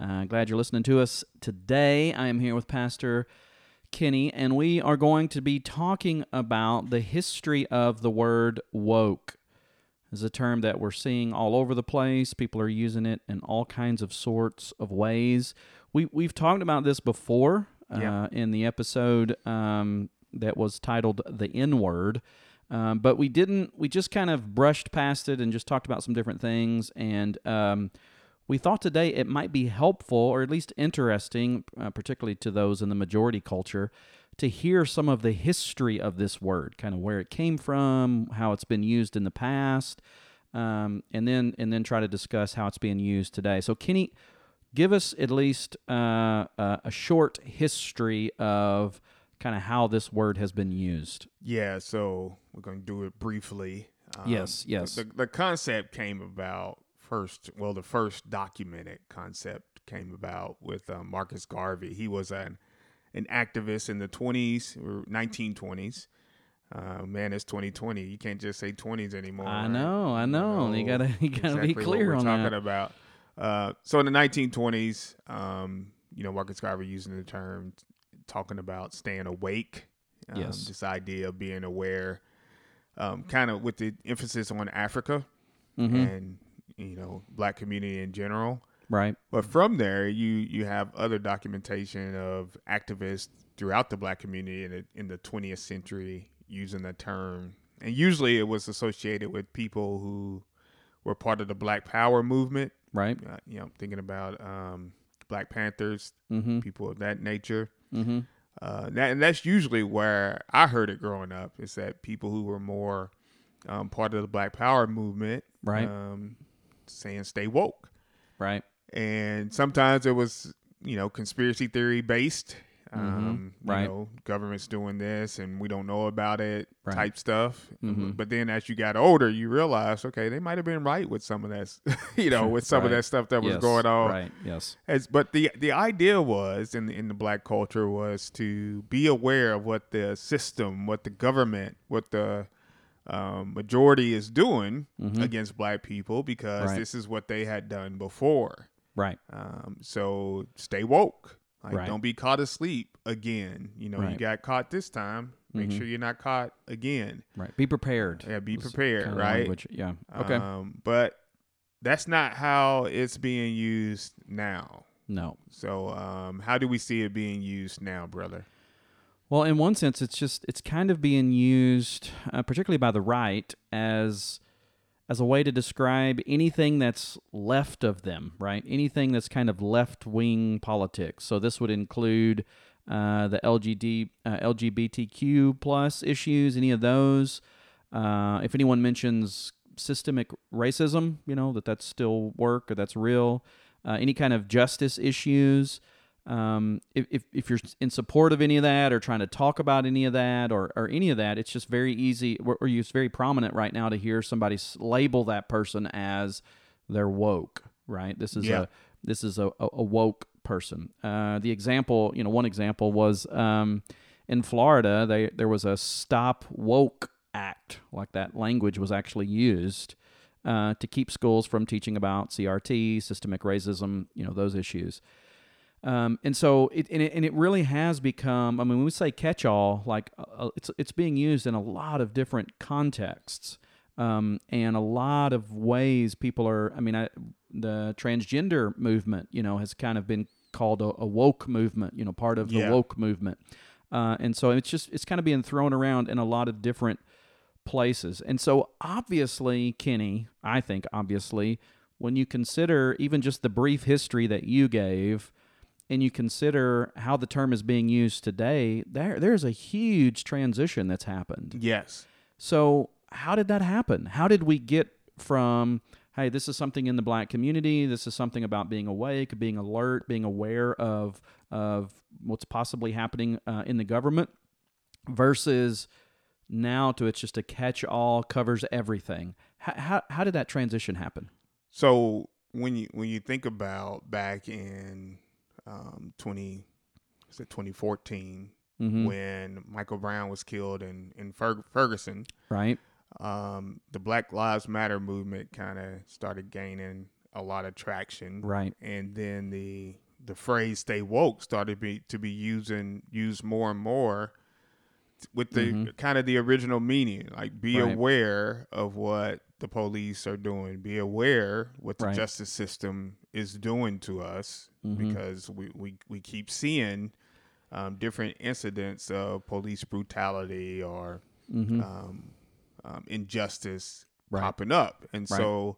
Uh, glad you're listening to us today. I am here with Pastor Kenny, and we are going to be talking about the history of the word woke. Is a term that we're seeing all over the place. People are using it in all kinds of sorts of ways. We we've talked about this before uh, in the episode um, that was titled "The N Word," um, but we didn't. We just kind of brushed past it and just talked about some different things. And um, we thought today it might be helpful, or at least interesting, uh, particularly to those in the majority culture, to hear some of the history of this word, kind of where it came from, how it's been used in the past, um, and then and then try to discuss how it's being used today. So, Kenny, give us at least uh, uh, a short history of kind of how this word has been used. Yeah, so we're going to do it briefly. Um, yes, yes. The, the concept came about first. Well, the first documented concept came about with uh, Marcus Garvey. He was an an activist in the 20s or 1920s. Uh, man, it's 2020. You can't just say 20s anymore. I know, I know. You, know, you gotta, you gotta exactly be clear what we're on talking that. about. Uh, so in the 1920s, um, you know, Marcus Garvey using the term, talking about staying awake. Um, yes. This idea of being aware, um, kind of with the emphasis on Africa Mm-hmm. and you know black community in general. Right. But from there, you you have other documentation of activists throughout the black community in the, in the 20th century using the term, and usually it was associated with people who were part of the Black Power movement. Right. Uh, you know, thinking about um, Black Panthers, Mm-hmm. people of that nature. Mm-hmm. Uh, that, and that's usually where I heard it growing up. Is that people who were more um, part of the Black Power movement, Right. Um, saying "stay woke." Right. and sometimes it was you know conspiracy theory based um Mm-hmm. Right. you know government's doing this and we don't know about it Right. type stuff Mhm. but then as you got older you realize okay they might have been right with some of that you know with some of that stuff that was Yes. going on Right. Yes. As, but the the idea was in the, in the black culture was to be aware of what the system what the government what the um, majority is doing Mhm. against black people because Right. this is what they had done before Right. um, so stay woke. Like Right. don't be caught asleep again. You know, you got caught this time. Make Mhm. sure you're not caught again. Right. Be prepared. Yeah, be prepared, kinda right? language. Yeah. Okay. Um, but that's not how it's being used now. no. So um, how do we see it being used now, brother? Well, in one sense, it's just it's kind of being used, uh, particularly by the right, as as a way to describe anything that's left of them, right? Anything that's kind of left wing politics. So this would include uh, the LGD, uh, LGBTQ plus issues, any of those. Uh, if anyone mentions systemic racism, you know that that's still work or that's real. Uh, any kind of justice issues. Um, if, if, if you're in support of any of that or trying to talk about any of that or, or any of that, it's just very easy or, or it's very prominent right now to hear somebody label that person as they're woke, right? This is Yeah. a this is a, a, a woke person. Uh, the example, you know, one example was um, in Florida. They there was a Stop Woke Act, like that language was actually used uh, to keep schools from teaching about CRT, systemic racism, you know, those issues. Um, and so it and, it and it really has become. I mean, when we say catch-all, like uh, it's it's being used in a lot of different contexts, um, and a lot of ways people are. I mean, I, the transgender movement, you know, has kind of been called a, a woke movement. You know, part of the Yeah. woke movement, uh, and so it's just it's kind of being thrown around in a lot of different places. And so obviously, Kenny, I think obviously, when you consider even just the brief history that you gave and you consider how the term is being used today, there there's a huge transition that's happened. Yes. So, how did that happen? How did we get from hey, this is something in the black community. This is something about being awake, being alert, being aware of of what's possibly happening uh, in the government, versus now to it's just a catch all, covers everything. How, how how did that transition happen? So when you when you think about back in um, twenty, was it twenty fourteen, Mhm. when Michael Brown was killed in in Fer- Ferguson, Right. um, the Black Lives Matter movement kind of started gaining a lot of traction, Right. and then the the phrase "stay woke" started be, to be using used more and more with the Mhm. kind of the original meaning, like be Right. aware of what the police are doing, be aware what the Right. justice system is doing to us, Mhm. because we, we we keep seeing um, different incidents of police brutality or hmm um, um, injustice Right. popping up, and so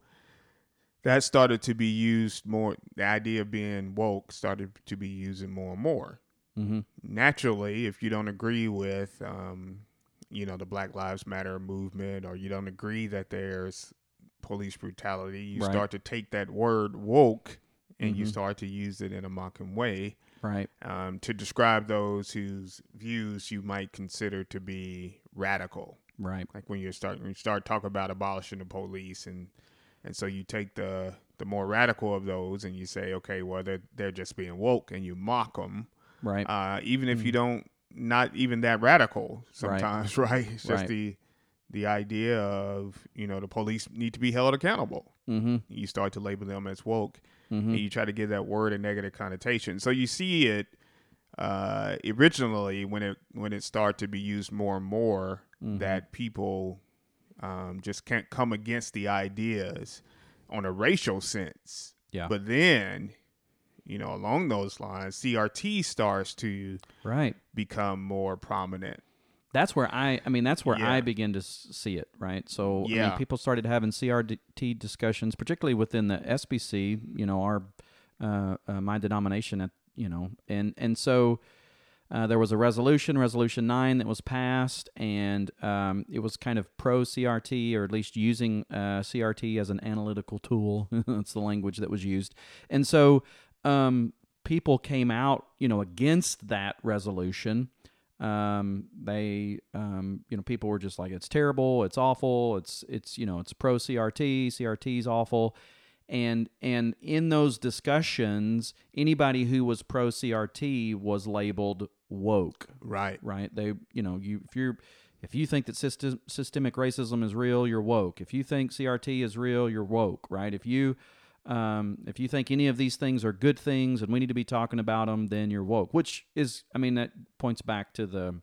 that started to be used more. The idea of being woke started to be used more and more. Hmm Naturally, if you don't agree with, um, you know, the Black Lives Matter movement, or you don't agree that there's police brutality, you Right. start to take that word woke and you Mhm. start to use it in a mocking way Right. um, to describe those whose views you might consider to be radical Right. like when you start when you start talking about abolishing the police and and so you take the the more radical of those and you say okay well they're, they're just being woke and you mock them Right. uh, even if you don't not even that radical sometimes right, it's just Right. the the idea of you know the police need to be held accountable hmm you start to label them as woke hmm and you try to give that word a negative connotation. So you see it uh, originally when it when it started to be used more and more Mhm. that people um, just can't come against the ideas on a racial sense. Yeah. But then, you know, along those lines, CRT starts to Right. become more prominent. That's where I, I mean, that's where Yeah. I begin to see it, right? So, I Yeah. mean, people started having CRT discussions, particularly within the SBC, you know, our, uh, uh, my denomination, at, you know, and, and so uh, there was a resolution, Resolution 9, that was passed, and um, it was kind of pro CRT, or at least using uh, CRT as an analytical tool. That's the language that was used. And so um, people came out, you know, against that resolution. Um, they um, you know people were just like it's terrible it's awful it's it's you know it's pro crt crt's awful. And and in those discussions anybody who was pro crt was labeled woke. Right. right? They you know you if you're if you think that system, systemic racism is real you're woke. If you think crt is real you're woke. Right? If you um, if you think any of these things are good things and we need to be talking about them then you're woke which is i mean that points back to the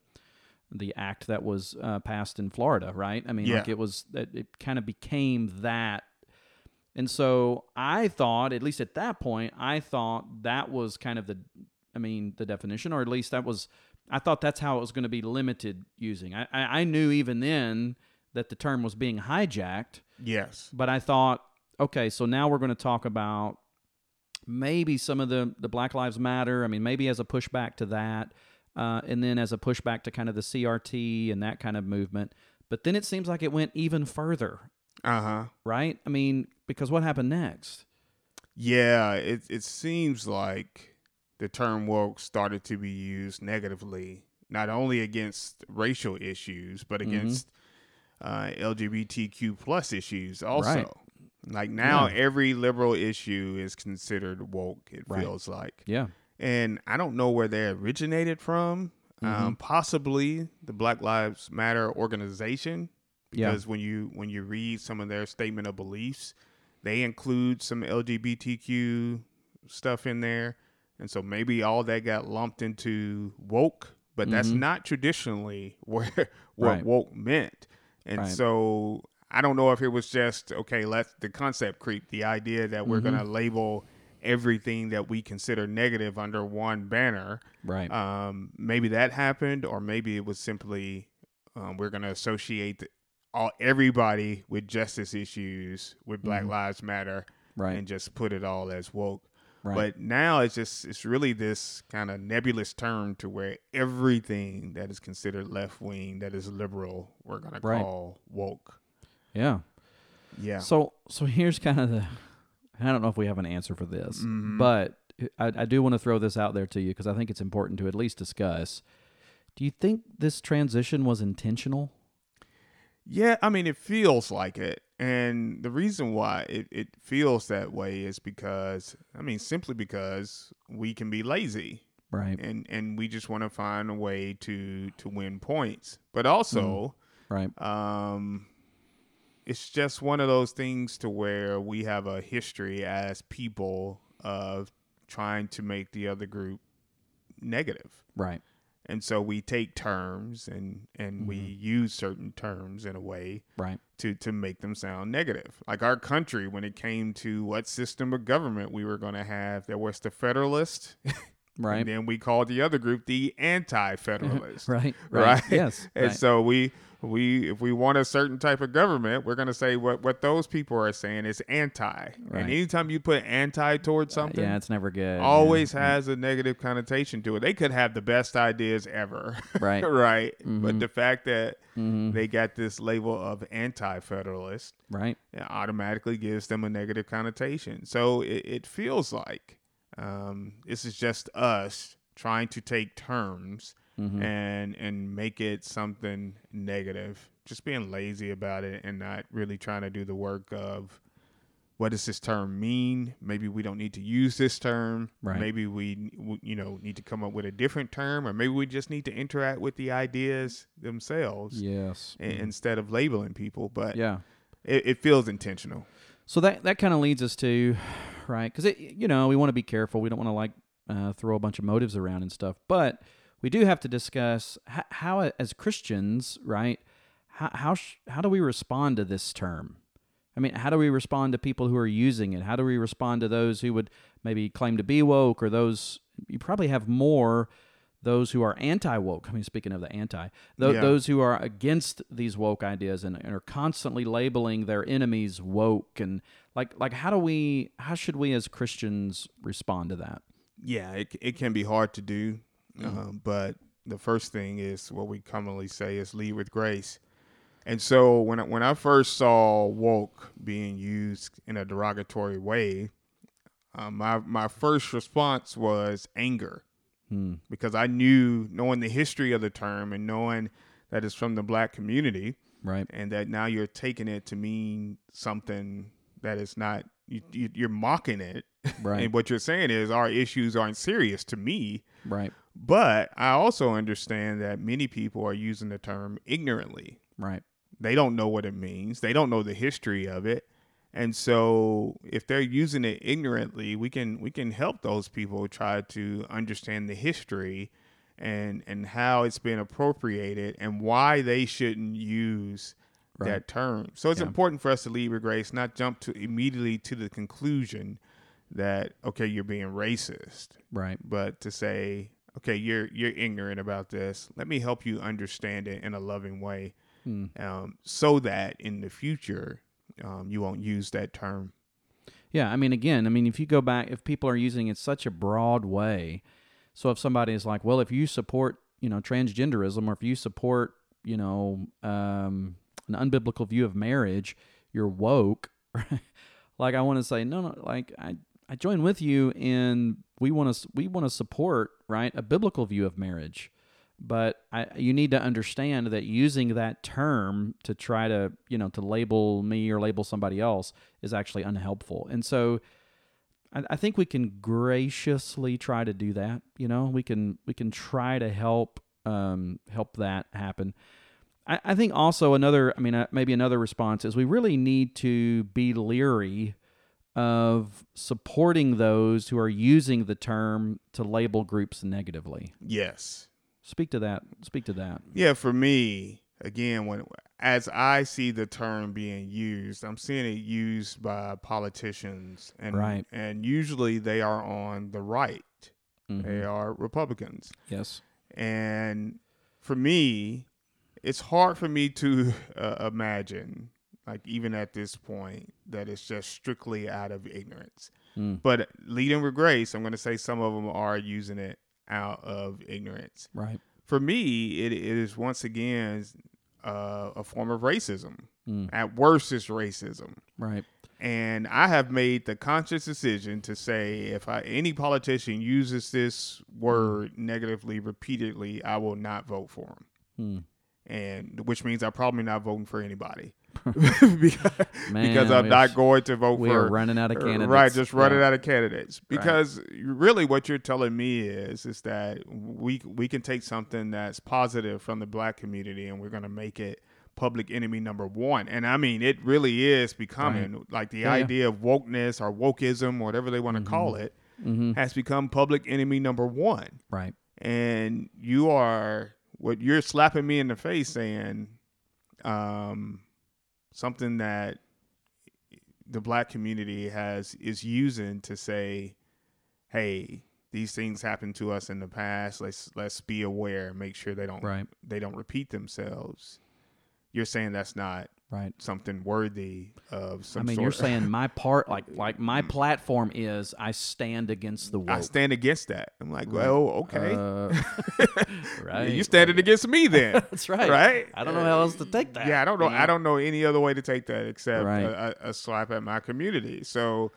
the act that was uh, passed in florida right? I mean like it was that it kind of became that. And so i thought at least at that point i thought that was kind of the i mean the definition or at least that was i thought that's how it was going to be limited using. I i, I knew even then that the term was being hijacked. Yes. but I thought, okay, so now we're going to talk about maybe some of the the Black Lives Matter. I mean, maybe as a pushback to that, uh, and then as a pushback to kind of the CRT and that kind of movement. But then it seems like it went even further, Uh huh. right? I mean, because what happened next? Yeah, it it seems like the term woke started to be used negatively, not only against racial issues, but Mm-hmm. against uh, LGBTQ plus issues also. Right. Like now, Yeah. every liberal issue is considered woke. It Right. feels like, Yeah, and I don't know where they originated from. Mm-hmm. Um, possibly the Black Lives Matter organization, Yeah. because when you when you read some of their statement of beliefs, they include some LGBTQ stuff in there, and so maybe all that got lumped into woke, but that's Mhm. not traditionally where what Right. woke meant, and Right. so I don't know if it was just okay. Let's the concept creep, the idea that we're Mhm. gonna label everything that we consider negative under one banner. right. Um, maybe that happened, or maybe it was simply um, we're going to associate all everybody with justice issues with Black Mhm. Lives Matter right. and just put it all as woke. right. But now it's just it's really this kind of nebulous term to where everything that is considered left wing, that is liberal, we're going to Right. call woke. Yeah. Yeah. So so here's kind of the I don't know if we have an answer for this, Mhm. but I, I do want to throw this out there to you because I think it's important to at least discuss. Do you think this transition was intentional? Yeah, I mean, it feels like it. And the reason why it, it feels that way is because, I mean, simply because we can be lazy Right. and, and we just want to find a way to, to win points. But also, Right. um, it's just one of those things to where we have a history as people of trying to make the other group negative. Right. And so we take terms and, and we mm-hmm. use certain terms in a way Right. to to make them sound negative. Like our country, when it came to what system of government we were going to have, there was the Federalist, Right. and then we called the other group the Anti-Federalist. Right. Right. Yes. And right. so we we if we want a certain type of government, we're going to say what what those people are saying is anti. Right. And anytime you put anti towards something, yeah, it's never good. always right. has a negative connotation to it. They could have the best ideas ever. Right. right. Mhm. But the fact that Mhm. they got this label of anti-federalist Right. it automatically gives them a negative connotation. So it, it feels like um, this is just us trying to take terms Mhm. and and make it something negative. Just being lazy about it and not really trying to do the work of what does this term mean? Maybe we don't need to use this term. Right. Maybe we you know need to come up with a different term, or maybe we just need to interact with the ideas themselves Yes. i- instead of labeling people. But Yeah. it, it feels intentional. So that that kind of leads us to right because it you know we want to be careful. We don't want to like uh, throw a bunch of motives around and stuff, but we do have to discuss how, how as Christians, right? How how sh- how do we respond to this term? I mean, how do we respond to people who are using it? How do we respond to those who would maybe claim to be woke or those you probably have more those who are anti woke. I mean, speaking of the anti, th- Yeah. those who are against these woke ideas and, and are constantly labeling their enemies woke and like like how do we how should we as Christians respond to that? Yeah, it it can be hard to do, um, but the first thing is what we commonly say is lead with grace. And so when I, when I first saw woke being used in a derogatory way, um, my my first response was anger Hmm. because I knew knowing the history of the term and knowing that it's from the black community Right. and that now you're taking it to mean something that is not you, you, you're mocking it Right. and what you're saying is our issues aren't serious to me Right. but i also understand that many people are using the term ignorantly Right. they don't know what it means they don't know the history of it and so if they're using it ignorantly we can we can help those people try to understand the history and and how it's been appropriated and why they shouldn't use Right. that term so it's Yeah. important for us to lead with grace not jump to immediately to the conclusion that okay you're being racist Right. but to say okay you're you're ignorant about this let me help you understand it in a loving way Hmm. um, so that in the future um, you won't use that term Yeah, I mean, again, I mean, if you go back, if people are using it such a broad way, so if somebody is like, well, if you support, you know, transgenderism, or if you support, you know, um, an unbiblical view of marriage, you're woke. like, I want to say, no, no, like I, I join with you in we want to, we want to support, right, a biblical view of marriage. But I, you need to understand that using that term to try to, you know, to label me or label somebody else is actually unhelpful. And so I, I think we can graciously try to do that. You know, we can we can try to help um, help that happen. I, I think also another, I mean, uh, maybe another response is we really need to be leery of supporting those who are using the term to label groups negatively. yes Speak to that. Speak to that. yeah for me again when as i see the term being used i'm seeing it used by politicians and Right. and usually they are on the right Mhm. they are republicans Yes. And for me, it's hard for me to uh, imagine, like even at this point, that it's just strictly out of ignorance. Mm. But leading with grace, I'm going to say some of them are using it out of ignorance. Right. For me, it, it is once again uh, a form of racism At worst, it's racism. Right. And I have made the conscious decision to say if I, any politician uses this word negatively repeatedly, I will not vote for him. Hmm. And which means I'm probably not voting for anybody because, Man, because I'm not going to vote We for are running out of uh, candidates. Right, just running Yeah. out of candidates. Because really what you're telling me is is that we we can take something that's positive from the black community and we're going to make it public enemy number 1. And I mean it really is becoming like the Yeah, idea of wokeness or wokeism whatever they want to call it Mhm. has become public enemy number 1 Right. and you are what you're slapping me in the face saying um something that the black community has is using to say hey these things happened to us in the past let's let's be aware make sure they don't Right. they don't repeat themselves you're saying that's not Right. something worthy of some I mean, sort you're saying my part, like, like my platform is I stand against the woke. I stand against that. I'm like, Right. well, okay. Uh, right. you standing against me then. That's right. right? I don't know how else to take that. Yeah, I don't know. you I don't know any other way to take that except Right. a, a, a slap at my community. So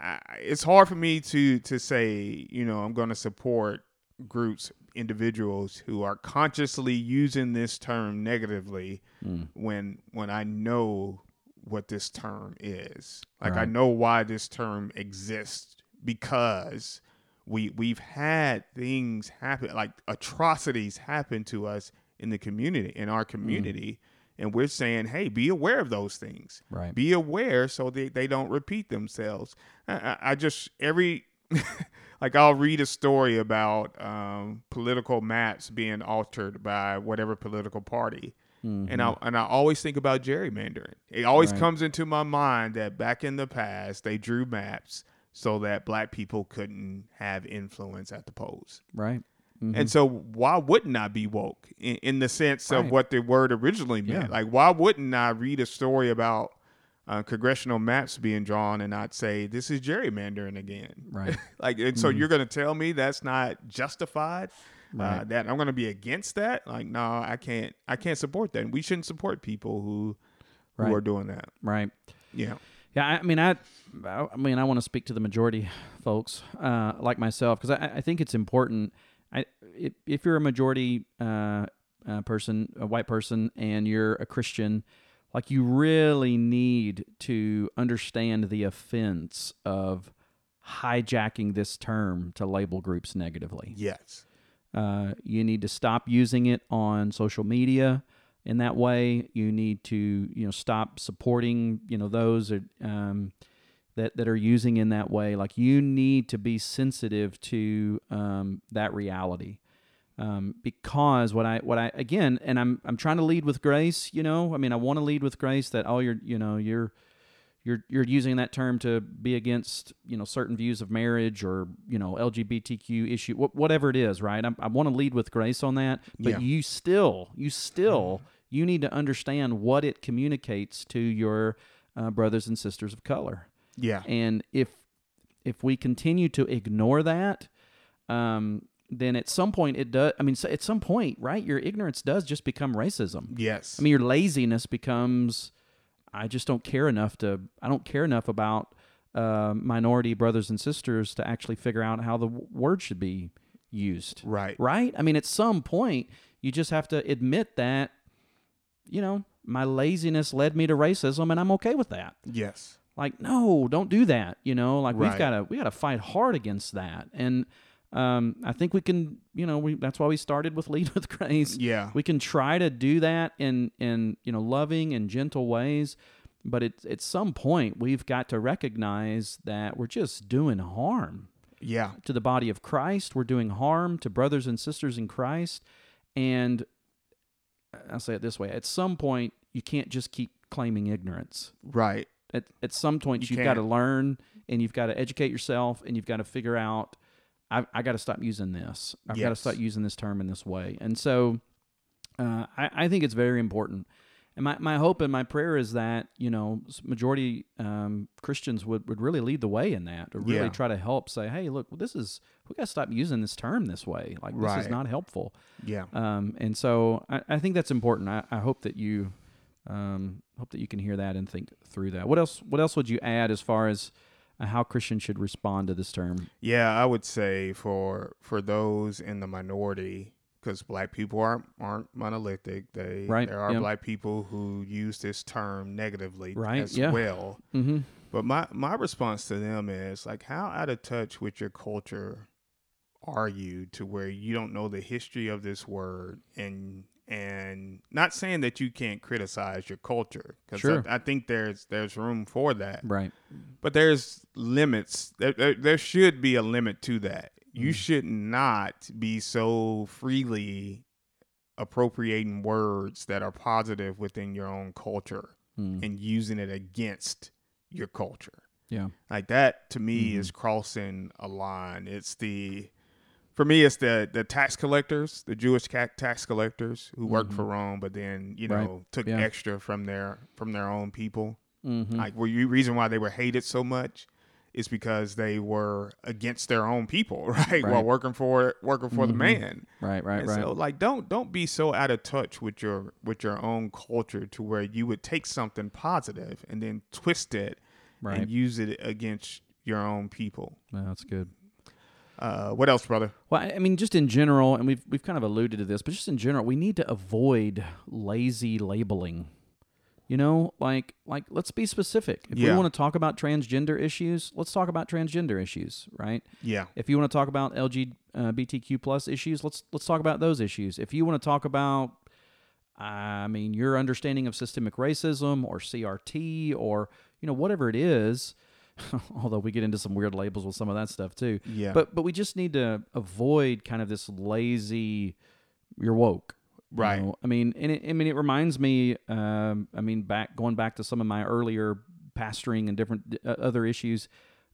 I, it's hard for me to to say, you know, I'm going to support groups, individuals who are consciously using this term negatively Mm. when when I know what this term is. Like I know why this term exists because we we've had things happen like atrocities happen to us in the community in our community and we're saying hey be aware of those things Right. be aware so they, they don't repeat themselves I, I just every like i'll read a story about um, political maps being altered by whatever political party and I and I always think about gerrymandering. It always Mm-hmm. Right. comes into my mind that back in the past they drew maps so that black people couldn't have influence at the polls. Right. Mhm. And so why wouldn't I be woke in, in the sense of what the word originally meant? Yeah. Like why wouldn't I read a story about uh, congressional maps being drawn and not say this is gerrymandering again? Right. like and so you're going to tell me that's not justified? Uh, Mm-hmm. Right. that I'm going to be against that? Like no, I can't. I can't support that. And we shouldn't support people who Right. who are doing that. Right. Yeah. Yeah, I I mean, I, I mean, I want to speak to the majority folks, uh, like myself, because I, I think it's important. I, if, if you're a majority uh, uh, person, a white person, and you're a Christian, like you really need to understand the offense of hijacking this term to label groups negatively. Yes. Uh, you need to stop using it on social media in that way. You need to, you know, stop supporting, you know, those that, um, that that are using in that way. Like you need to be sensitive to um, that reality. Um, because what I what I again, and I'm I'm trying to lead with grace. You know, I mean, I want to lead with grace. That oh, you're you know you're you're you're using that term to be against you know certain views of marriage or you know LGBTQ issue wh- whatever it is right I, I want to lead with grace on that but Yeah. you still you still you need to understand what it communicates to your uh, brothers and sisters of color Yeah. and if if we continue to ignore that um then at some point it does I mean so at some point right your ignorance does just become racism Yes. I mean, your laziness becomes, I just don't care enough to, I don't care enough about uh, minority brothers and sisters to actually figure out how the w- word should be used. right. Right? I mean, at some point, you just have to admit that, you know, my laziness led me to racism and I'm okay with that. Yes. Like, no, don't do that. You know, like we've got to, we got to fight hard against that. And, um, I think we can, you know, we, that's why we started with lead with grace Yeah. we can try to do that in in you know loving and gentle ways but it, at some point we've got to recognize that we're just doing harm Yeah. to the body of Christ we're doing harm to brothers and sisters in Christ and I'll say it this way at some point you can't just keep claiming ignorance Right. at, at some point You you've got to learn and you've got to educate yourself and you've got to figure out I, I got to stop using this. I've got to Yes. stop using this term in this way. And so uh, I, I think it's very important. And my, my hope and my prayer is that, you know, majority um, Christians would, would really lead the way in that, to really Yeah. try to help say, hey, look, well, this is, we got to stop using this term this way. Like, this is not helpful. Yeah. Um, and so I, I think that's important. I, I hope that you um, hope that you can hear that and think through that. What else? What else would you add as far as how Christians should respond to this term? Yeah, I would say for for those in the minority, because black people aren't aren't monolithic. They Right, there are yeah. black people who use this term negatively Right, as yeah. well. Mm-hmm. But my my response to them is like, how out of touch with your culture are you to where you don't know the history of this word and and not saying that you can't criticize your culture because Sure. I, I think there's there's room for that Right. but there's limits there, there, there should be a limit to that you Mm. should not be so freely appropriating words that are positive within your own culture Mm. and using it against your culture Yeah. like that to me Mhm. is crossing a line it's the for me it's the the tax collectors the jewish tax collectors who worked Mhm. for rome but then you Right. know took Yeah. extra from their from their own people Mm-hmm. like were you reason why they were hated so much is because they were against their own people right, while working for working for the Mhm. man right. Right. and Right. so like don't don't be so out of touch with your with your own culture to where you would take something positive and then twist it right. and use it against your own people. Well, that's good. Uh, what else, brother? Well, I mean, just in general, and we've we've kind of alluded to this, but just in general, we need to avoid lazy labeling. You know, like like let's be specific. If we want to talk about transgender issues, let's talk about transgender issues, right? Yeah, If you want to talk about LGBTQ plus issues, let's let's talk about those issues. If you want to talk about, I mean, your understanding of systemic racism or CRT or you know whatever it is, although we get into some weird labels with some of that stuff too. yeah, But but we just need to avoid kind of this lazy. You're woke, you right, know? I mean, and it, I mean, it reminds me. Um, I mean, back going back to some of my earlier pastoring and different uh, other issues.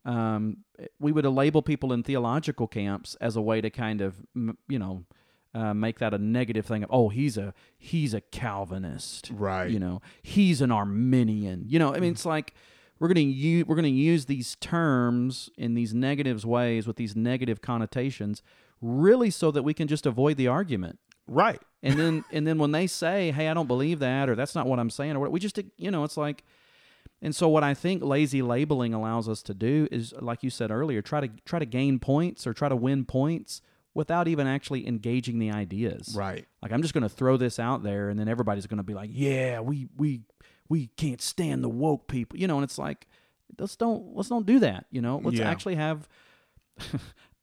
Um, we would label people in theological camps as a way to kind of, you know, uh, make that a negative thing. Of, oh, he's a he's a Calvinist, right. you know, he's an Arminian. You know, I mean, it's like we're gonna use we're gonna use these terms in these negative ways with these negative connotations, really, so that we can just avoid the argument. right. And then and then when they say, "Hey, I don't believe that," or "That's not what I'm saying," or what, we just you know, it's like. And so what I think lazy labeling allows us to do is, like you said earlier, try to try to gain points or try to win points without even actually engaging the ideas. Right. Like I'm just going to throw this out there, and then everybody's going to be like, "Yeah, we we we can't stand the woke people," you know. And it's like, let's don't let's don't do that. You know, let's Yeah. actually have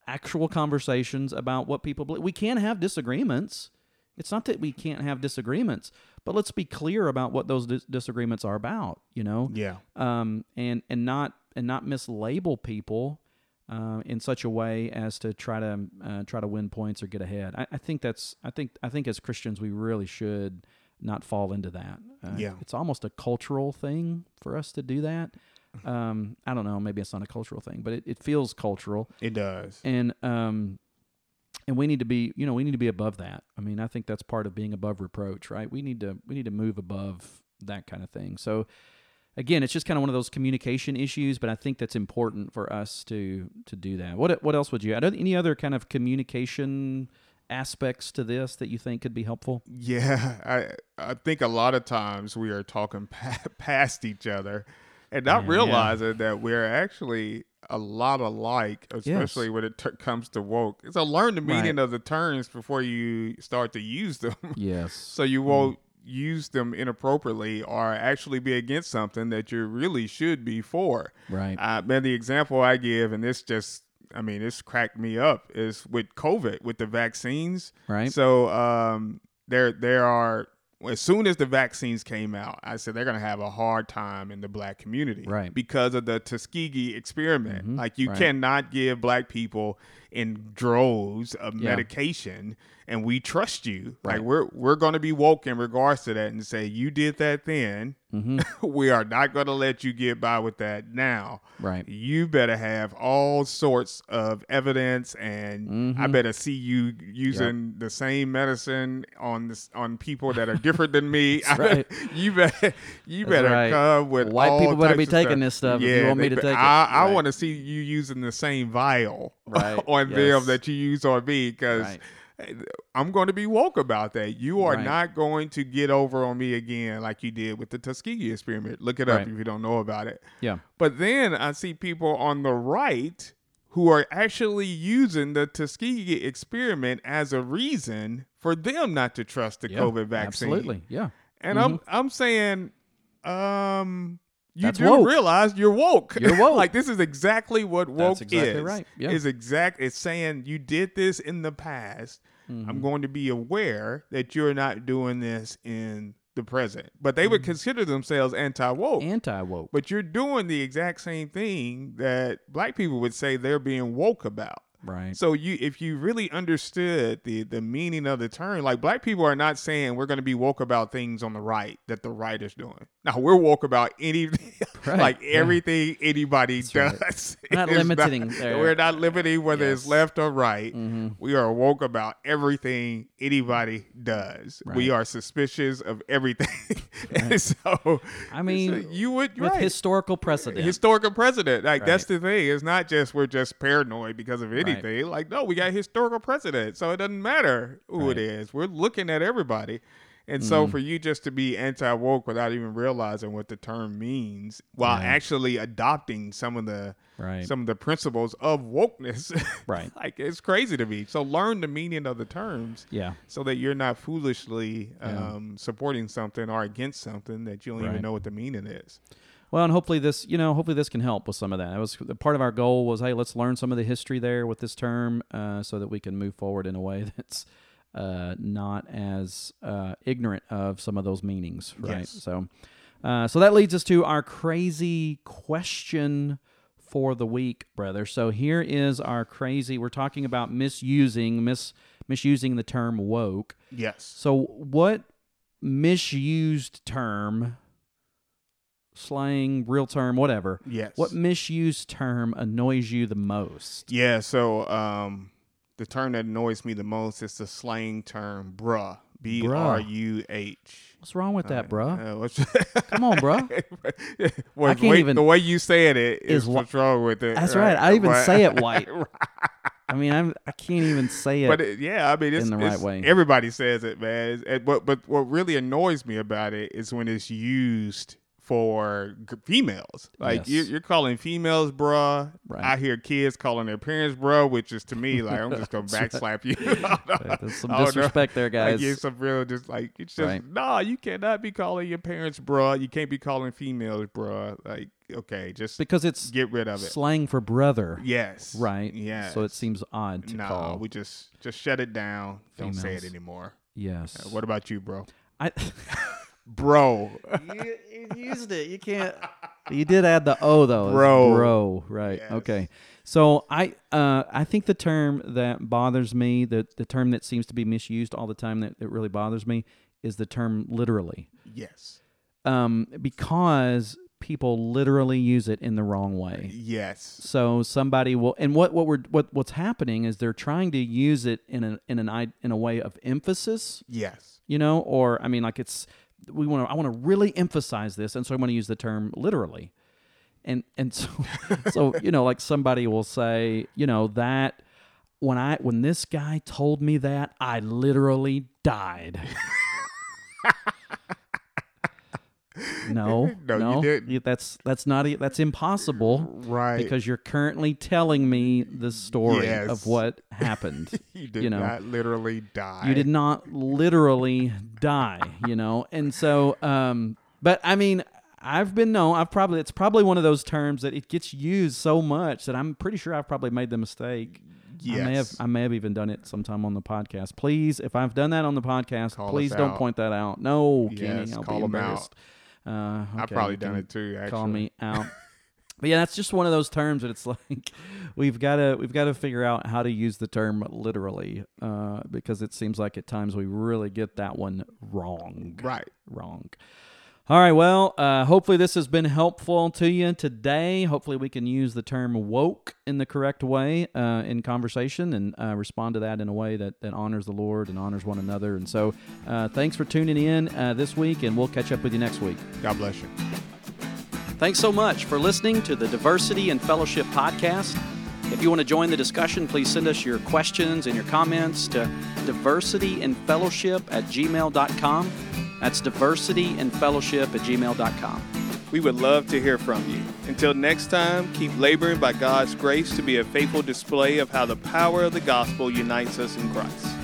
actual conversations about what people believe. We can have disagreements. It's not that we can't have disagreements, but let's be clear about what those dis- disagreements are about. You know, Yeah. um, and and not and not mislabel people uh, in such a way as to try to uh, try to win points or get ahead. I, I think that's I think I think as Christians we really should not fall into that. Uh, Yeah. it's almost a cultural thing for us to do that. Um, I don't know, maybe it's not a cultural thing, but it, it feels cultural, It does. and um, and we need to be you know we need to be above that. I mean, I think that's part of being above reproach, right? We need to we need to move above that kind of thing. So again, it's just kind of one of those communication issues, but I think that's important for us to to do that. What what else would you add? Any other kind of communication aspects to this that you think could be helpful? Yeah, I I think a lot of times we are talking pa- past each other and not Yeah, yeah. realizing that we're actually a lot alike, especially when it t- comes to woke. So learn the meaning of the terms before you start to use them, Yes. so you won't use them inappropriately or actually be against something that you really should be for. right. Uh, man, the example I give, and this just, I mean, it's cracked me up, is with COVID, with the vaccines. Right. So um, there, there are. As soon as the vaccines came out, I said they're going to have a hard time in the black community, Right. Because of the Tuskegee experiment. Mhm, Like you right. cannot give black people in droves of Yeah. medication, and we trust you. Right. Like we're we're going to be woke in regards to that, and say you did that then. hmm we are not going to let you get by with that now Right. you better have all sorts of evidence and I Mhm. better see you using the same medicine on this on people that are different than me. Right. you better you That's better right. come with White people better be taking this stuff if you want me to be- take it. I, I want to see you using the same vial Right. on Yes. them that you use on me because Right. I'm going to be woke about that. You are Right. not going to get over on me again like you did with the Tuskegee experiment. Look it up Right. if you don't know about it. Yeah. But then I see people on the right who are actually using the Tuskegee experiment as a reason for them not to trust the Yeah, COVID vaccine. Absolutely. Yeah. And I'm I'm saying, um, you That's do woke. realize you're woke. You're woke. like this is exactly what woke exactly is. right. Yeah. Is exact. It's saying you did this in the past. Mm-hmm. I'm going to be aware that you're not doing this in the present. But they would Mm-hmm. consider themselves anti woke. Anti woke. But you're doing the exact same thing that black people would say they're being woke about. Right. So you if you really understood the the meaning of the term, like black people are not saying we're going to be woke about things on the right that the right is doing. Now we're woke about anything Right, like yeah. everything anybody right. does. We're not limiting there. We're not limiting whether it's left or right. hmm We are woke about everything anybody does. We are suspicious of everything. so I mean, so you would With right historical precedent. historical precedent. Like that's the thing. It's not just we're just paranoid because of anything. Like no, we got historical precedent, so it doesn't matter who Right. Mm-hmm. it is. We're looking at everybody. And so for you just to be anti woke without even realizing what the term means, while actually adopting some of the right. some of the principles of wokeness, Right. like it's crazy to me. So learn the meaning of the terms yeah. so that you're not foolishly Yeah. um, supporting something or against something that you don't Right. even know what the meaning is. Well, and hopefully this, you know, hopefully this can help with some of that. That was part of our goal was, hey, let's learn some of the history there with this term, uh, so that we can move forward in a way that's uh, not as uh, ignorant of some of those meanings, right? Yes. So, uh, so that leads us to our crazy question for the week, brother. So here is our crazy. We're talking about misusing mis misusing the term woke. Yes. So, what misused term, slang, real term, whatever, Yes. what misused term annoys you the most? Yeah, so um, the term that annoys me the most is the slang term bruh. B R U H. What's wrong with that, bruh? Uh, Come on, bruh. Well, I the can't way, even- the way you said it is is what's wrong with it. That's right. I even say it white. I mean, I'm I can't even say it. But it, yeah, I mean, it's, in the right way. Everybody says it, man. It's- it- but but what really annoys me about it is when it's used for g- females. Like Yes. you're, you're calling females bruh. Right. I hear kids calling their parents bruh, which is to me like I'm just gonna backslap you. Right, There's some I don't know. disrespect there, Like guys. it's some real just like it's just Right. nah. You cannot be calling your parents bruh. You can't be calling females bruh. Like okay, just because it's get rid of it. slang for brother, Yes. right? Yeah. So it seems odd to no, call. we just just shut it down. Don't say it anymore. yes. Uh, What about you, bro? I. Bro. you, you used it. You can't. You did add the o though. Bro. Bro. Right. Yes. Okay. So I uh I think the term that bothers me, the the term that seems to be misused all the time that, that really bothers me is the term literally. yes. Um because people literally use it in the wrong way. Yes. So somebody will, and what what we're what what's happening is they're trying to use it in a in an i- in a way of emphasis, Yes. you know, or I mean, like it's we want to I want to really emphasize this, and so I'm going to use the term literally, and and so so you know, like somebody will say, you know, that when I when this guy told me that, I literally died. no, No, you didn't. that's that's not that's impossible Right. because you're currently telling me the story Yes. of what happened. you did you know, not literally die. you did not literally die, you know. And so um but I mean, I've been known, I've probably it's probably one of those terms that it gets used so much that I'm pretty sure I've probably made the mistake. Yes. I may have I may have even done it sometime on the podcast. Please, if I've done that on the podcast, Call please don't out. point that out. No, Yes, Kenny, I'll call be 'em out. Uh, I've probably done it too, actually. Call me out. But yeah, that's just one of those terms that it's like we've got to we've got to figure out how to use the term literally uh, because it seems like at times we really get that one wrong. Right. Wrong. All right. Well, uh, hopefully this has been helpful to you today. Hopefully we can use the term woke in the correct way uh, in conversation and uh, respond to that in a way that, that honors the Lord and honors one another. And so, uh, thanks for tuning in uh, this week, and we'll catch up with you next week. God bless you. Thanks so much for listening to the Diversity and Fellowship Podcast. If you want to join the discussion, please send us your questions and your comments to diversityandfellowship at gmail.com. That's diversityandfellowship at gmail.com. We would love to hear from you. Until next time, keep laboring by God's grace to be a faithful display of how the power of the gospel unites us in Christ.